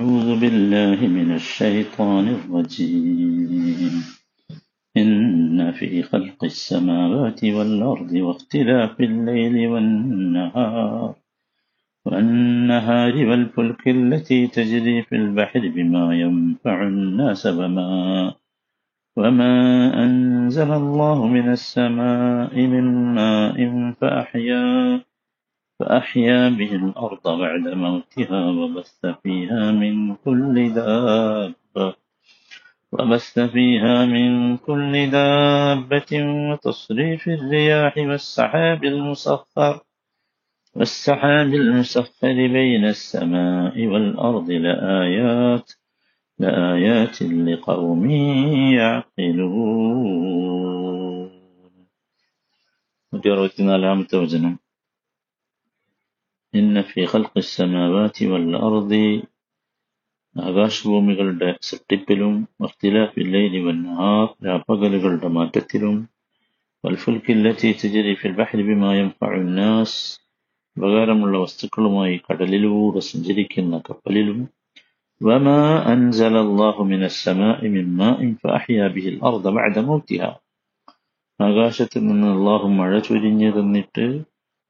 أعوذ بالله من الشيطان الرجيم. إن في خلق السماوات والأرض واختلاف الليل والنهار والنهار والفلك التي تجري في البحر بما ينفع الناس وما وما أنزل الله من السماء من ماء فأحيا فأحيا به الأرض بعد موتها وبث فيها من كل دابة وبث فيها من كل دابة وتصريف الرياح والسحاب المسخر والسحاب المسخر بين السماء والأرض لآيات لآيات لقوم يعقلون. لهم توزنهم. ഇന്ന ഫി ഖൽഖി السماوات والأرض ആകാശഭൂമികളുടെ സൃഷ്ടിപ്പിലും വഖ്തിലാഫില്ലൈലി വന്നഹാർ രാപ്പകലുകളുടെ മാറ്റത്തിലും വൽഫുൽക്കില്ലത്തി തജ്രി ഫിൽ ബഹ്രി ബിമാ യൻഫഉ الناس ഉപകാരമുള്ള വസ്തുക്കളുമായി കടലിലൂടെ സഞ്ചരിക്കുന്ന കപ്പലിലും وما أنزل الله من السماء من ماء فأحيا به الأرض بعد موتها ആകാശത്ത് നിന്ന് അള്ളാഹു മഴ ചൊരിഞ്ഞു തന്നിട്ട്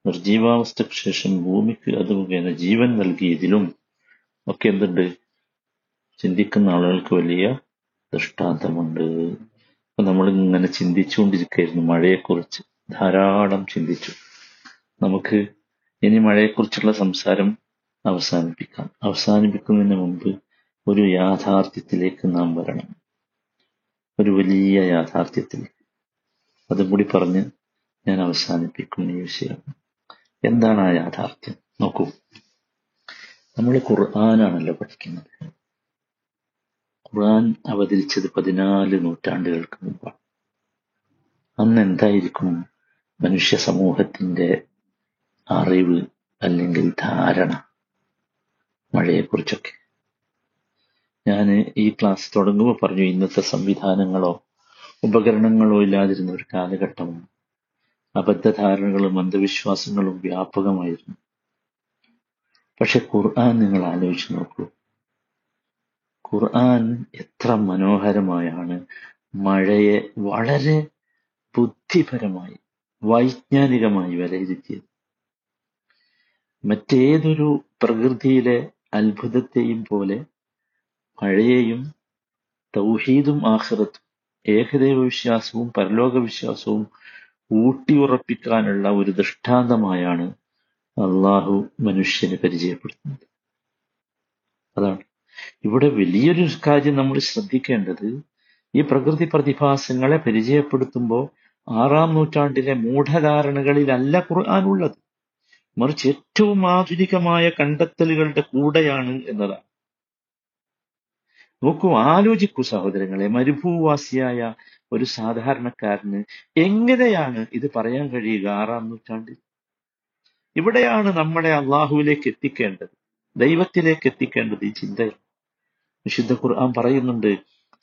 നിർജീവാവസ്ഥയ്ക്ക് ശേഷം ഭൂമിക്ക് അത് മുഖേന ജീവൻ നൽകിയതിലും ഒക്കെ എന്തുണ്ട്? ചിന്തിക്കുന്ന ആളുകൾക്ക് വലിയ ദൃഷ്ടാന്തമുണ്ട്. അപ്പൊ നമ്മൾ ഇങ്ങനെ ചിന്തിച്ചുകൊണ്ടിരിക്കുകയായിരുന്നു മഴയെക്കുറിച്ച്. ധാരാളം ചിന്തിച്ചു. നമുക്ക് ഇനി മഴയെക്കുറിച്ചുള്ള സംസാരം അവസാനിപ്പിക്കാം. അവസാനിപ്പിക്കുന്നതിന് മുമ്പ് ഒരു യാഥാർത്ഥ്യത്തിലേക്ക് നാം വരണം. ഒരു വലിയ യാഥാർത്ഥ്യത്തിലേക്ക്. അതും കൂടി പറഞ്ഞ് ഞാൻ അവസാനിപ്പിക്കും ഈ വിഷയം. എന്താണ് ആ യാഥാർത്ഥ്യം? നോക്കൂ. നമ്മൾ ഖുർആനാണല്ലോ പഠിക്കുന്നത്. ഖുർആൻ അവതരിച്ചത് പതിനാല് നൂറ്റാണ്ടുകൾക്ക് മുമ്പാണ്. അന്ന് എന്തായിരിക്കും മനുഷ്യ സമൂഹത്തിന്റെ അറിവ് അല്ലെങ്കിൽ ധാരണ? മഴയെക്കുറിച്ചൊക്കെ. ഞാൻ ഈ ക്ലാസ് തുടങ്ങുമ്പോൾ പറഞ്ഞു ഇന്നത്തെ സംവിധാനങ്ങളോ ഉപകരണങ്ങളോ ഇല്ലാതിരുന്ന ഒരു കാലഘട്ടമാണ് അബദ്ധധാരണകളും അന്ധവിശ്വാസങ്ങളും വ്യാപകമായിരുന്നു. പക്ഷെ ഖുർആൻ നിങ്ങൾ ആലോചിച്ച് നോക്കൂ. ഖുർആൻ എത്ര മനോഹരമായാണ്. മഴയെ വളരെ ബുദ്ധിപരമായി വൈജ്ഞാനികമായി വിലയിരുത്തിയത്. മറ്റേതൊരു പ്രകൃതിയിലെ അത്ഭുതത്തെയും പോലെ മഴയെയും തൗഹീദും ആഹ്റത്തും ഏകദൈവ വിശ്വാസവും പരലോക വിശ്വാസവും ഊട്ടിയുറപ്പിക്കാനുള്ള ഒരു ദൃഷ്ടാന്തമായാണ് അള്ളാഹു മനുഷ്യനെ പരിചയപ്പെടുത്തുന്നത്. അതാണ്. ഇവിടെ വലിയൊരു കാര്യം നമ്മൾ ശ്രദ്ധിക്കേണ്ടത് ഈ പ്രകൃതി പ്രതിഭാസങ്ങളെ പരിചയപ്പെടുത്തുമ്പോൾ ആറാം നൂറ്റാണ്ടിലെ മൂഢധാരണകളിലല്ല ഉള്ളത്. മറിച്ച് ഏറ്റവും ആധുനികമായ കണ്ടെത്തലുകളുടെ കൂടെയാണ് എന്നതാണ്. നോക്കൂ ആലോചിക്കൂ സഹോദരങ്ങളെ മരുഭൂവാസിയായ ഒരു സാധാരണക്കാരന് എങ്ങനെയാണ് ഇത് പറയാൻ കഴിയുക ആറാം നൂറ്റാണ്ടിൽ ഇവിടെയാണ് നമ്മളെ അള്ളാഹുവിലേക്ക് എത്തിക്കേണ്ടത് ദൈവത്തിലേക്ക് എത്തിക്കേണ്ടത് ഈ ചിന്തയാണ് വിശുദ്ധ ഖുർആൻ പറയുന്നുണ്ട്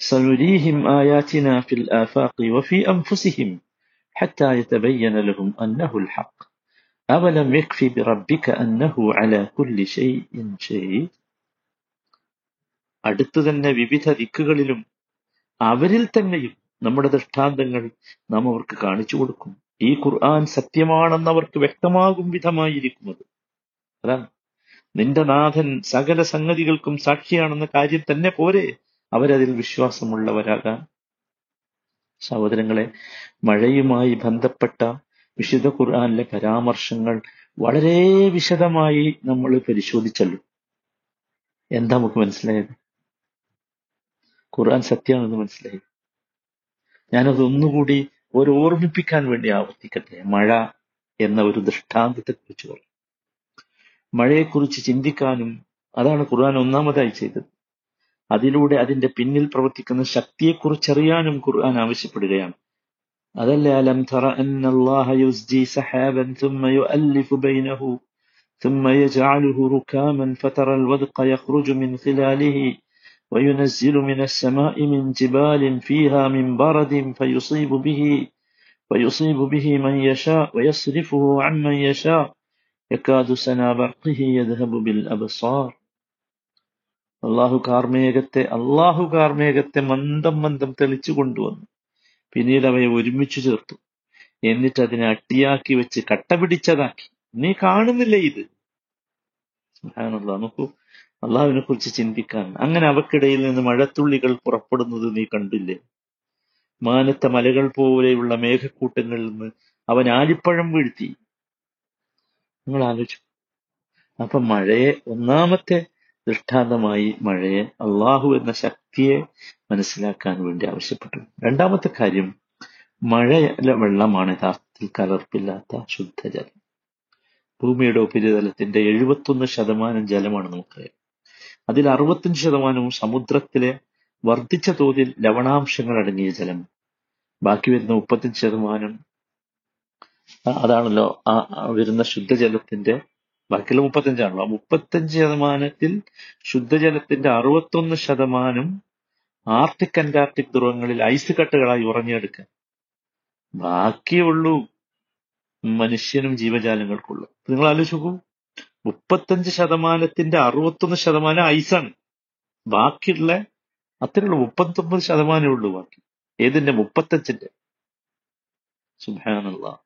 സനുരീഹിം ആയാതിന ഫിൽ ആഫാഖി വഫി അൻഫുസിഹിം حتى يتبين لهم أنه الحق أولم يكفي بربك أنه على كل شيء شهيد അടുത്തു തന്നെ വിവിധ ദിക്കുകളിലും അവരിൽ തന്നെയും നമ്മുടെ ദൃഷ്ടാന്തങ്ങൾ നാം അവർക്ക് കാണിച്ചു കൊടുക്കും. ഈ ഖുർആൻ സത്യമാണെന്ന് അവർക്ക് വ്യക്തമാകും വിധമായിരിക്കും അത് അതാണ്. നിന്റെ നാഥൻ സകല സംഗതികൾക്കും സാക്ഷിയാണെന്ന കാര്യം തന്നെ പോരെ. അവരതിൽ വിശ്വാസമുള്ളവരാകാൻ. സഹോദരങ്ങളെ മഴയുമായി ബന്ധപ്പെട്ട വിശുദ്ധ ഖുർആാനിലെ പരാമർശങ്ങൾ വളരെ വിശദമായി നമ്മൾ പരിശോധിച്ചല്ലോ. എന്താ നമുക്ക് മനസ്സിലായത്? ഖുർആൻ സത്യമാണെന്ന് മനസ്സിലായി? ഞാനത് ഒന്നുകൂടി ഒരു ഓർമ്മിപ്പിക്കാൻ വേണ്ടി ആവർത്തിക്കട്ടെ മഴ എന്ന ഒരു ദൃഷ്ടാന്തത്തെ കുറിച്ച് പറഞ്ഞു മഴയെക്കുറിച്ച് ചിന്തിക്കാനും അതാണ് ഖുർആൻ ഒന്നാമതായി ചെയ്തത് അതിലൂടെ അതിന്റെ പിന്നിൽ പ്രവർത്തിക്കുന്ന ശക്തിയെക്കുറിച്ചറിയാനും ഖുർആൻ ആവശ്യപ്പെടുകയാണ് അതല്ലേ അലം തറ അന്നല്ലാഹ യുസ്ജി സഹാബൻ ثم يؤلف بينه ثم يجعله ركاما فترى الودق يخرج من خلاله وينزل من السماء من جبال فيها من برد فيصيب به ويصيب به من يشاء ويصرفه عن من يشاء يكاد سنا برقه يذهب بالأبصار അള്ളാഹു കാർമേഘത്തെ അള്ളാഹു കാർമേഘത്തെ മന്ദം മന്ദം തെളിച്ചു കൊണ്ടുവന്നു പിന്നീട് അവയെ ഒരുമിച്ച് ചേർത്തു എന്നിട്ട് അതിനെ അട്ടിയാക്കി വെച്ച് കട്ട പിടിച്ചതാക്കി നീ കാണുന്നില്ല ഇത് സുബ്ഹാനല്ലാ നോക്കൂ അള്ളാഹുവിനെ കുറിച്ച് ചിന്തിക്കാൻ. അങ്ങനെ അവക്കിടയിൽ നിന്ന് മഴത്തുള്ളികൾ പുറപ്പെടുന്നത് നീ കണ്ടില്ലേ? മാനത്ത മലകൾ പോലെയുള്ള മേഘക്കൂട്ടങ്ങളിൽ നിന്ന് അവൻ ആലിപ്പഴം വീഴ്ത്തി. നിങ്ങൾ ആലോചിച്ചു. അപ്പൊ മഴയെ ഒന്നാമത്തെ ദൃഷ്ടാന്തമായി മഴയെ അള്ളാഹു എന്ന ശക്തിയെ മനസ്സിലാക്കാൻ വേണ്ടി ആവശ്യപ്പെട്ടു. രണ്ടാമത്തെ കാര്യം മഴയല്ല വെള്ളമാണ് യഥാർത്ഥത്തിൽ കലർപ്പില്ലാത്ത ശുദ്ധജലം. ഭൂമിയുടെ ഉപരിതലത്തിന്റെ എഴുപത്തൊന്ന് ശതമാനം ജലമാണ് നമുക്കറിയാം. അതിൽ അറുപത്തഞ്ച് ശതമാനവും സമുദ്രത്തിലെ വർദ്ധിച്ച തോതിൽ ലവണാംശങ്ങൾ അടങ്ങിയ ജലം. ബാക്കി വരുന്ന മുപ്പത്തഞ്ച് ശതമാനം അതാണല്ലോ ആ വരുന്ന ശുദ്ധജലത്തിന്റെ ബാക്കിയുള്ള മുപ്പത്തഞ്ചാണല്ലോ. മുപ്പത്തഞ്ച് ശതമാനത്തിൽ ശുദ്ധജലത്തിന്റെ അറുപത്തൊന്ന് ശതമാനം ആർട്ടിക് അന്റാർട്ടിക് ധ്രുവങ്ങളിൽ ഐസ് കട്ടുകളായി ഉറങ്ങിയെടുക്കാൻ ബാക്കിയുള്ളൂ മനുഷ്യനും ജീവജാലങ്ങൾക്കുള്ളൂ. നിങ്ങൾ ആലോചിച്ച് നോക്കൂ. മുപ്പത്തഞ്ച് ശതമാനത്തിന്റെ അറുപത്തൊന്ന് ശതമാനം ഐസാണ്. ബാക്കിയുള്ള അത്രയുള്ള മുപ്പത്തൊമ്പത് ശതമാനമേ ഉള്ളൂ ബാക്കി. ഏതിന്റെ? മുപ്പത്തഞ്ചിന്റെ. സുബാനുള്ള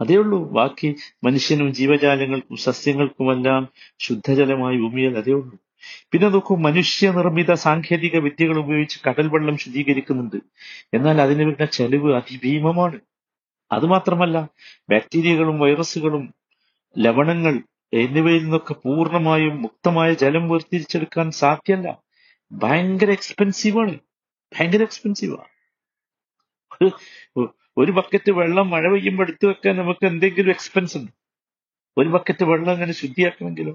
അതേ ഉള്ളൂ. ബാക്കി മനുഷ്യനും ജീവജാലങ്ങൾക്കും സസ്യങ്ങൾക്കുമെല്ലാം ശുദ്ധജലമായി ഭൂമിയിൽ അതേ ഉള്ളൂ. പിന്നെ നോക്കൂ മനുഷ്യനിർമ്മിത സാങ്കേതിക വിദ്യകൾ ഉപയോഗിച്ച് കടൽ വെള്ളം ശുദ്ധീകരിക്കുന്നുണ്ട്. എന്നാൽ അതിന് വരുന്ന ചെലവ് അതിഭീമമാണ്. അതുമാത്രമല്ല ബാക്ടീരിയകളും വൈറസുകളും ലവണങ്ങൾ എന്നിവയിൽ നിന്നൊക്കെ പൂർണമായും മുക്തമായ ജലം വേർതിരിച്ചെടുക്കാൻ സാധ്യമല്ല ഭയങ്കര എക്സ്പെൻസീവാണ് ഭയങ്കര എക്സ്പെൻസീവാണ് ഒരു ബക്കറ്റ് വെള്ളം മഴ പെയ്യുമ്പോൾ എടുത്തു വെക്കാൻ നമുക്ക് എന്തെങ്കിലും എക്സ്പെൻസ് ഉണ്ട്? ഒരു ബക്കറ്റ് വെള്ളം അങ്ങനെ ശുദ്ധിയാക്കണമെങ്കിലോ?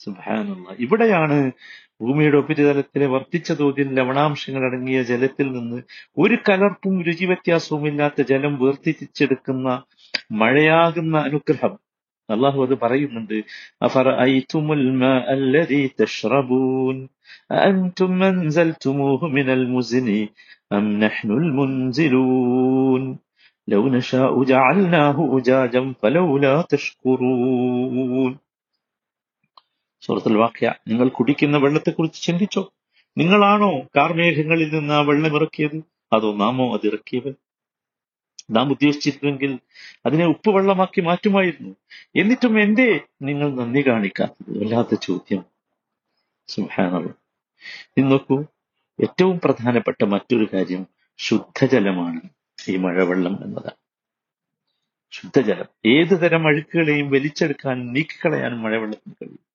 സുഭാനുള്ള ഇവിടെയാണ് ഭൂമിയുടെ ഉപരിതലത്തിലെ വർദ്ധിച്ച തോതിൽ ലവണാംശങ്ങൾ അടങ്ങിയ ജലത്തിൽ നിന്ന് ഒരു കലർപ്പും രുചി വ്യത്യാസവും ഇല്ലാത്ത ജലം വേർതിരിച്ചെടുക്കുന്ന മഴയാകുന്ന അനുഗ്രഹം. അള്ളാഹു അത് പറയുന്നുണ്ട് നിങ്ങൾ കുടിക്കുന്ന വെള്ളത്തെക്കുറിച്ച് ചിന്തിച്ചോ? നിങ്ങളാണോ കാർമേഘങ്ങളിൽ നിന്ന് ആ വെള്ളം ഇറക്കിയത്? അതോ നാമോ അത് ഇറക്കിയവൻ? നാം ഉദ്ദേശിച്ചിരുന്നെങ്കിൽ അതിനെ ഉപ്പുവെള്ളമാക്കി മാറ്റുമായിരുന്നു. എന്നിട്ടും എന്തേ? നിങ്ങൾ നന്ദി കാണിക്കാത്തത്. വല്ലാത്ത ചോദ്യം. സുഹാനുള്ള ഇന്ന് നോക്കൂ. ഏറ്റവും പ്രധാനപ്പെട്ട മറ്റൊരു കാര്യം ശുദ്ധജലമാണ്. ഈ മഴവെള്ളം എന്നതാണ്. ശുദ്ധജലം. ഏത് തരം അഴുക്കുകളെയും വലിച്ചെടുക്കാൻ നീക്കിക്കളയാനും മഴവെള്ളത്തിന് കഴിയും.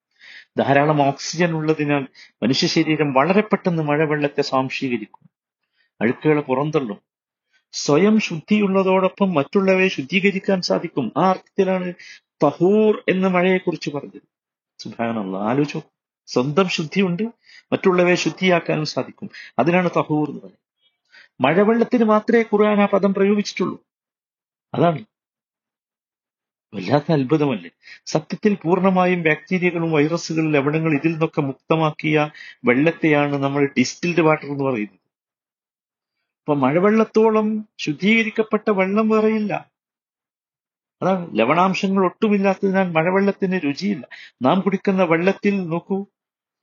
ധാരാളം ഓക്സിജൻ ഉള്ളതിനാൽ മനുഷ്യ ശരീരം വളരെ പെട്ടെന്ന് മഴവെള്ളത്തെ സ്വാംശീകരിക്കും. അഴുക്കുകളെ പുറന്തള്ളും. സ്വയം ശുദ്ധിയുള്ളതോടൊപ്പം മറ്റുള്ളവയെ ശുദ്ധീകരിക്കാൻ സാധിക്കും. ആ അർത്ഥത്തിലാണ് തഹൂർ എന്ന മഴയെക്കുറിച്ച് പറഞ്ഞത്. സുഭാനുള്ള ആലോചിച്ചു. സ്വന്തം ശുദ്ധിയുണ്ട് മറ്റുള്ളവയെ ശുദ്ധിയാക്കാനും സാധിക്കും. അതിനാണ് തഹൂർ എന്ന് പറയുന്നത്. മഴവെള്ളത്തിന് മാത്രമേ ഖുർആൻ ആ പദം പ്രയോഗിച്ചിട്ടുള്ളൂ. അതാണ്. വല്ലാത്ത അത്ഭുതമല്ലേ? സത്യത്തിൽ പൂർണമായും ബാക്ടീരിയകളും വൈറസുകളും ലവണങ്ങൾ ഇതിൽ നിന്നൊക്കെ മുക്തമാക്കിയ വെള്ളത്തെയാണ് നമ്മൾ ഡിസ്റ്റിൽഡ് വാട്ടർ എന്ന് പറയുന്നത്. അപ്പൊ മഴവെള്ളത്തോളം ശുദ്ധീകരിക്കപ്പെട്ട വെള്ളം വേറെയില്ല. അതാണ് ലവണാംശങ്ങൾ ഒട്ടുമില്ലാത്തതിനാൽ മഴവെള്ളത്തിന് രുചിയില്ല. നാം കുടിക്കുന്ന വെള്ളത്തിൽ നോക്കൂ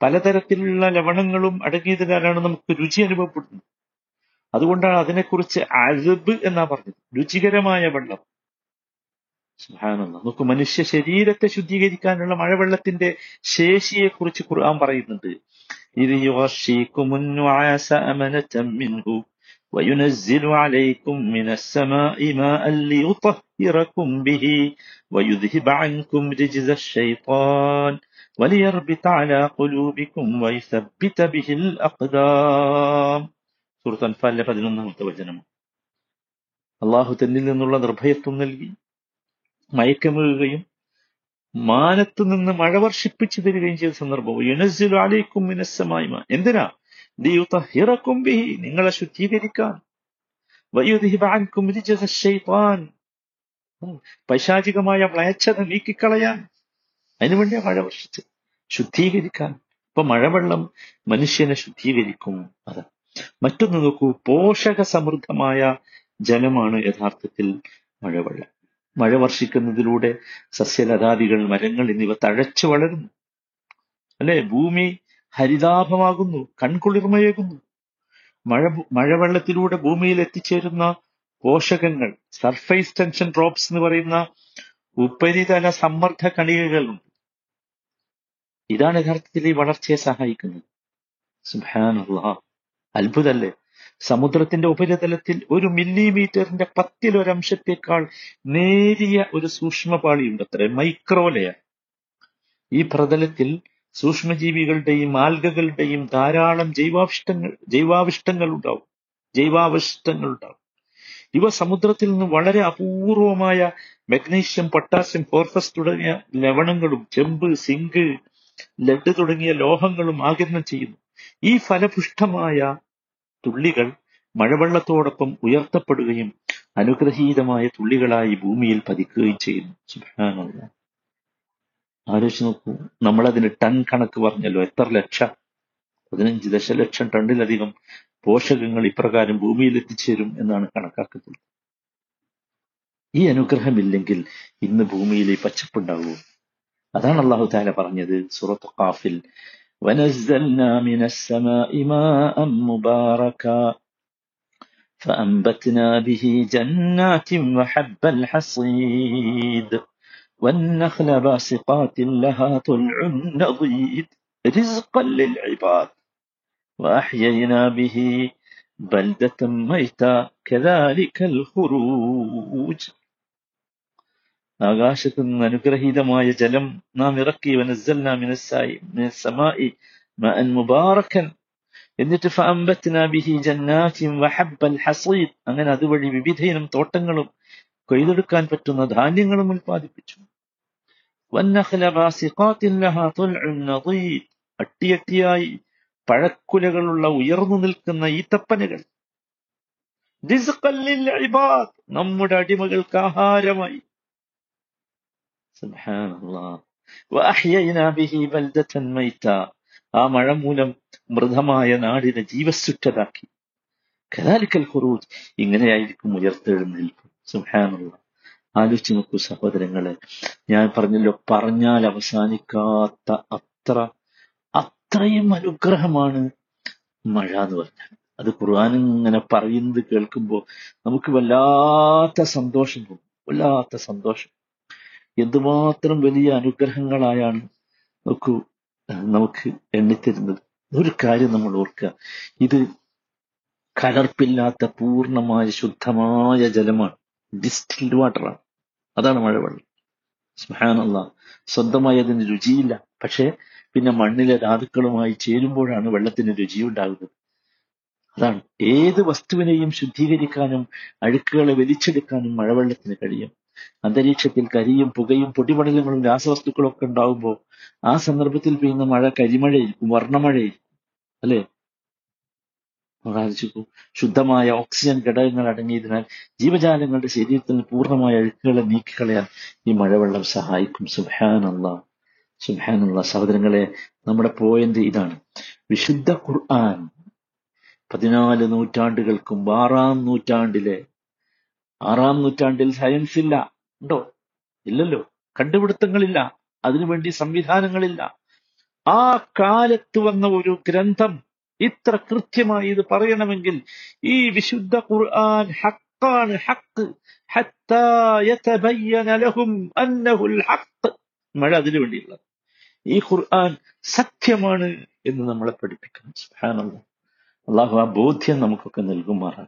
പലതരത്തിലുള്ള ലവണങ്ങളും അടങ്ങിയതിനാലാണ് നമുക്ക് രുചി അനുഭവപ്പെടുന്നത്. അതുകൊണ്ടാണ് അതിനെക്കുറിച്ച് അഴബ് എന്നാ പറഞ്ഞത്. രുചികരമായ വെള്ളം. നമുക്ക് മനുഷ്യ ശരീരത്തെ ശുദ്ധീകരിക്കാനുള്ള മഴവെള്ളത്തിന്റെ ശേഷിയെക്കുറിച്ച് ഖുർആൻ പറയുന്നുണ്ട്. وينزل عليكم من السماء ماء ليطهركم به ويذهب عنكم رجز الشيطان وليربط على قلوبكم ويثبت به الأقدام സൂറത്ത് അൻഫാലിലെ പതിനൊന്നാമത്തെ വചനം അള്ളാഹു തന്നിൽ നിന്നുള്ള നിർഭയത്വം നൽകി മയക്കമുകയും മാനത്ത് നിന്ന് മഴ വർഷിപ്പിച്ചു തരികയും ചെയ്ത സന്ദർഭം യുനസിലു അലൈക്കും മിനസ്സമായ്മ എന്തിനാ ലിയുതഹിറക്കും ബിഹി നിങ്ങളെ ശുദ്ധീകരിക്കാൻ. പൈശാചികമായ മ്ലേച്ഛത നീക്കിക്കളയാൻ. അതിനുവേണ്ടി മഴ വർഷിച്ച് ശുദ്ധീകരിക്കാൻ. ഇപ്പൊ മഴവെള്ളം മനുഷ്യനെ ശുദ്ധീകരിക്കും. അത് മറ്റൊന്ന് നോക്കൂ. പോഷക സമൃദ്ധമായ ജലമാണ് യഥാർത്ഥത്തിൽ മഴവെള്ളം. മഴ വർഷിക്കുന്നതിലൂടെ സസ്യലതാദികൾ മരങ്ങൾ എന്നിവ തഴച്ചു വളരുന്നു. അല്ലെ? ഭൂമി ഹരിതാഭമാകുന്നു കൺകുളിർമയേകുന്നു. മഴ മഴവെള്ളത്തിലൂടെ ഭൂമിയിൽ എത്തിച്ചേരുന്ന പോഷകങ്ങൾ സർഫേസ് ടെൻഷൻ ഡ്രോപ്സ് എന്ന് പറയുന്ന ഉപരിതല സമ്മർദ്ദ കണികകളുണ്ട് ഇതാണ് യഥാർത്ഥത്തിൽ ഈ വളർച്ചയെ സഹായിക്കുന്നത്. സുഹാനുള്ള അത്ഭുതല്ലേ? സമുദ്രത്തിന്റെ ഉപരിതലത്തിൽ ഒരു മില്ലിമീറ്ററിന്റെ പത്തിലൊരംശത്തേക്കാൾ നേരിയ ഒരു സൂക്ഷ്മപാളിയുണ്ട്. അത്ര മൈക്രോലയ ഈ പ്രതലത്തിൽ സൂക്ഷ്മജീവികളുടെയും ആൽഗകളുടെയും ധാരാളം ജൈവാവിഷ്ടങ്ങൾ ജൈവാവിഷ്ടങ്ങൾ ഉണ്ടാവും. ജൈവാവിഷ്ടങ്ങൾ ഉണ്ടാവും. ഇവ സമുദ്രത്തിൽ നിന്ന് വളരെ അപൂർവമായ മഗ്നീഷ്യം പൊട്ടാസ്യം ഫോർഫസ് തുടങ്ങിയ ലവണങ്ങളും ചെമ്പ് സിങ്ക് ലഡ് തുടങ്ങിയ ലോഹങ്ങളും ആകിരണം ചെയ്യുന്നു. ഈ ഫലപുഷ്ടമായ തുള്ളികൾ മഴവെള്ളത്തോടൊപ്പം ഉയർത്തപ്പെടുകയും അനുഗ്രഹീതമായ തുള്ളികളായി ഭൂമിയിൽ പതിക്കുകയും ചെയ്യുന്നു. സുബ്ഹാനല്ലാഹ്. ആലോചിച്ച് നോക്കൂ നമ്മളതിന് ടൺ കണക്ക് പറഞ്ഞല്ലോ എത്ര ലക്ഷം പതിനഞ്ച് ദശലക്ഷം ടണ്ണിലധികം പോഷകങ്ങൾ ഇപ്രകാരം ഭൂമിയിൽ എത്തിച്ചേരും എന്നാണ് കണക്കാക്കുന്നത് ഈ അനുഗ്രഹമില്ലെങ്കിൽ ഇന്ന് ഭൂമിയിൽ ഈ പച്ചപ്പുണ്ടാവൂ അതാണ് അള്ളാഹു താല പറഞ്ഞത് സൂറത്ത് ഖാഫിൽ ونزلنا من السماء ماء مباركا فأنبتنا به جنات وحب الحصيد والنخل باسقات لها طلع نضيد رزقا للعباد وأحيينا به بلدة ميتا كذلك الخروج ആകാശത്ത് നിന്ന് അനുഗ്രഹീതമായ ജലം നാം ഇറക്കി വനസ്സൽനാ മിനസ്സായി മിനസ്സമായി മഅൻ മുബാറക്കൻ എന്നിട്ട് ഫഅംബത്നാ ബിഹി ജന്നാത്തിൻ വഹബ്ബൽ ഹസീദ് അങ്ങനെ അതുവഴി വിവിധയിനം തോട്ടങ്ങളും കൊയ്തെടുക്കാൻ പറ്റുന്ന ധാന്യങ്ങളും ഉൽപ്പാദിപ്പിച്ചു. അട്ടിയട്ടിയായി പഴക്കുലകളുള്ള ഉയർന്നു നിൽക്കുന്ന ഈത്തപ്പനകൾ. നമ്മുടെ അടിമകൾക്ക് ആഹാരമായി. ആ മഴ മൂലം മൃതമായ നാടിനെ ജീവസുറ്റതാക്കി കദാലിക്കൽ കുറൂ ഇങ്ങനെയായിരിക്കും ഉയർത്തെഴുന്നേൽപ്പ്. സുബ്ഹാനല്ലാഹ് ആലോചിച്ച് നോക്കൂ സഹോദരങ്ങളെ ഞാൻ പറഞ്ഞല്ലോ പറഞ്ഞാൽ അവസാനിക്കാത്ത അത്ര അത്രയും അനുഗ്രഹമാണ് മഴ എന്ന് പറഞ്ഞാൽ. അത് ഖുർആൻ ഇങ്ങനെ പറയുന്നത് കേൾക്കുമ്പോൾ നമുക്ക് വല്ലാത്ത സന്തോഷം തോന്നും. വല്ലാത്ത സന്തോഷം. എന്തുമാത്രം വലിയ അനുഗ്രഹങ്ങളായാണ് നോക്കൂ നമുക്ക് എണ്ണിത്തരുന്നത്. ഒരു കാര്യം നമ്മൾ ഓർക്കുക ഇത് കലർപ്പില്ലാത്ത പൂർണമായ ശുദ്ധമായ ജലമാണ്. ഡിസ്റ്റിൽഡ് വാട്ടറാണ് അതാണ് മഴവെള്ളം. സ്മഹാനുള്ള സ്വന്തമായി അതിന് രുചിയില്ല. പക്ഷേ പിന്നെ മണ്ണിലെ ധാതുക്കളുമായി ചേരുമ്പോഴാണ് വെള്ളത്തിന് രുചി ഉണ്ടാകുന്നത്. അതാണ്. ഏത് വസ്തുവിനെയും ശുദ്ധീകരിക്കാനും അഴുക്കുകളെ വലിച്ചെടുക്കാനും മഴവെള്ളത്തിന് കഴിയും. അന്തരീക്ഷത്തിൽ കരിയും പുകയും പൊടിപടലങ്ങളും രാസവസ്തുക്കളും ഒക്കെ ഉണ്ടാവുമ്പോൾ ആ സന്ദർഭത്തിൽ പെയ്യുന്ന മഴ കരിമഴയിരിക്കും വർണമഴയിരിക്കും അല്ലെ? ആലോചിക്കൂ ശുദ്ധമായ ഓക്സിജൻ ഘടകങ്ങൾ അടങ്ങിയതിനാൽ ജീവജാലങ്ങളുടെ ശരീരത്തിൽ പൂർണമായ അഴുക്കുകളെ നീക്കിക്കളയാൻ ഈ മഴവെള്ളം സഹായിക്കും. സുഹാനുള്ള സുഹാനുള്ള സഹോദരങ്ങളെ നമ്മുടെ പോയിന്റ് ഇതാണ്. വിശുദ്ധ ഖുർആൻ പതിനാല് നൂറ്റാണ്ടുകൾക്കും ആറാം നൂറ്റാണ്ടിലെ ആറാം നൂറ്റാണ്ടിൽ സയൻസ് ഇല്ല. ഉണ്ടോ? ഇല്ലല്ലോ. കണ്ടുപിടുത്തങ്ങളില്ല. അതിനുവേണ്ടി സംവിധാനങ്ങളില്ല. ആ കാലത്ത് വന്ന ഒരു ഗ്രന്ഥം ഇത്ര കൃത്യമായി ഇത് പറയണമെങ്കിൽ ഈ വിശുദ്ധ ഖുർആൻ ഹക്കാണ് ഹക്ക്. മഴ അതിനു വേണ്ടിയുള്ളത്. ഈ ഖുർആൻ സത്യമാണ് എന്ന് നമ്മളെ പഠിപ്പിക്കണം. അള്ളാഹു ആ ബോധ്യം നമുക്കൊക്കെ നൽകുമാറാണ്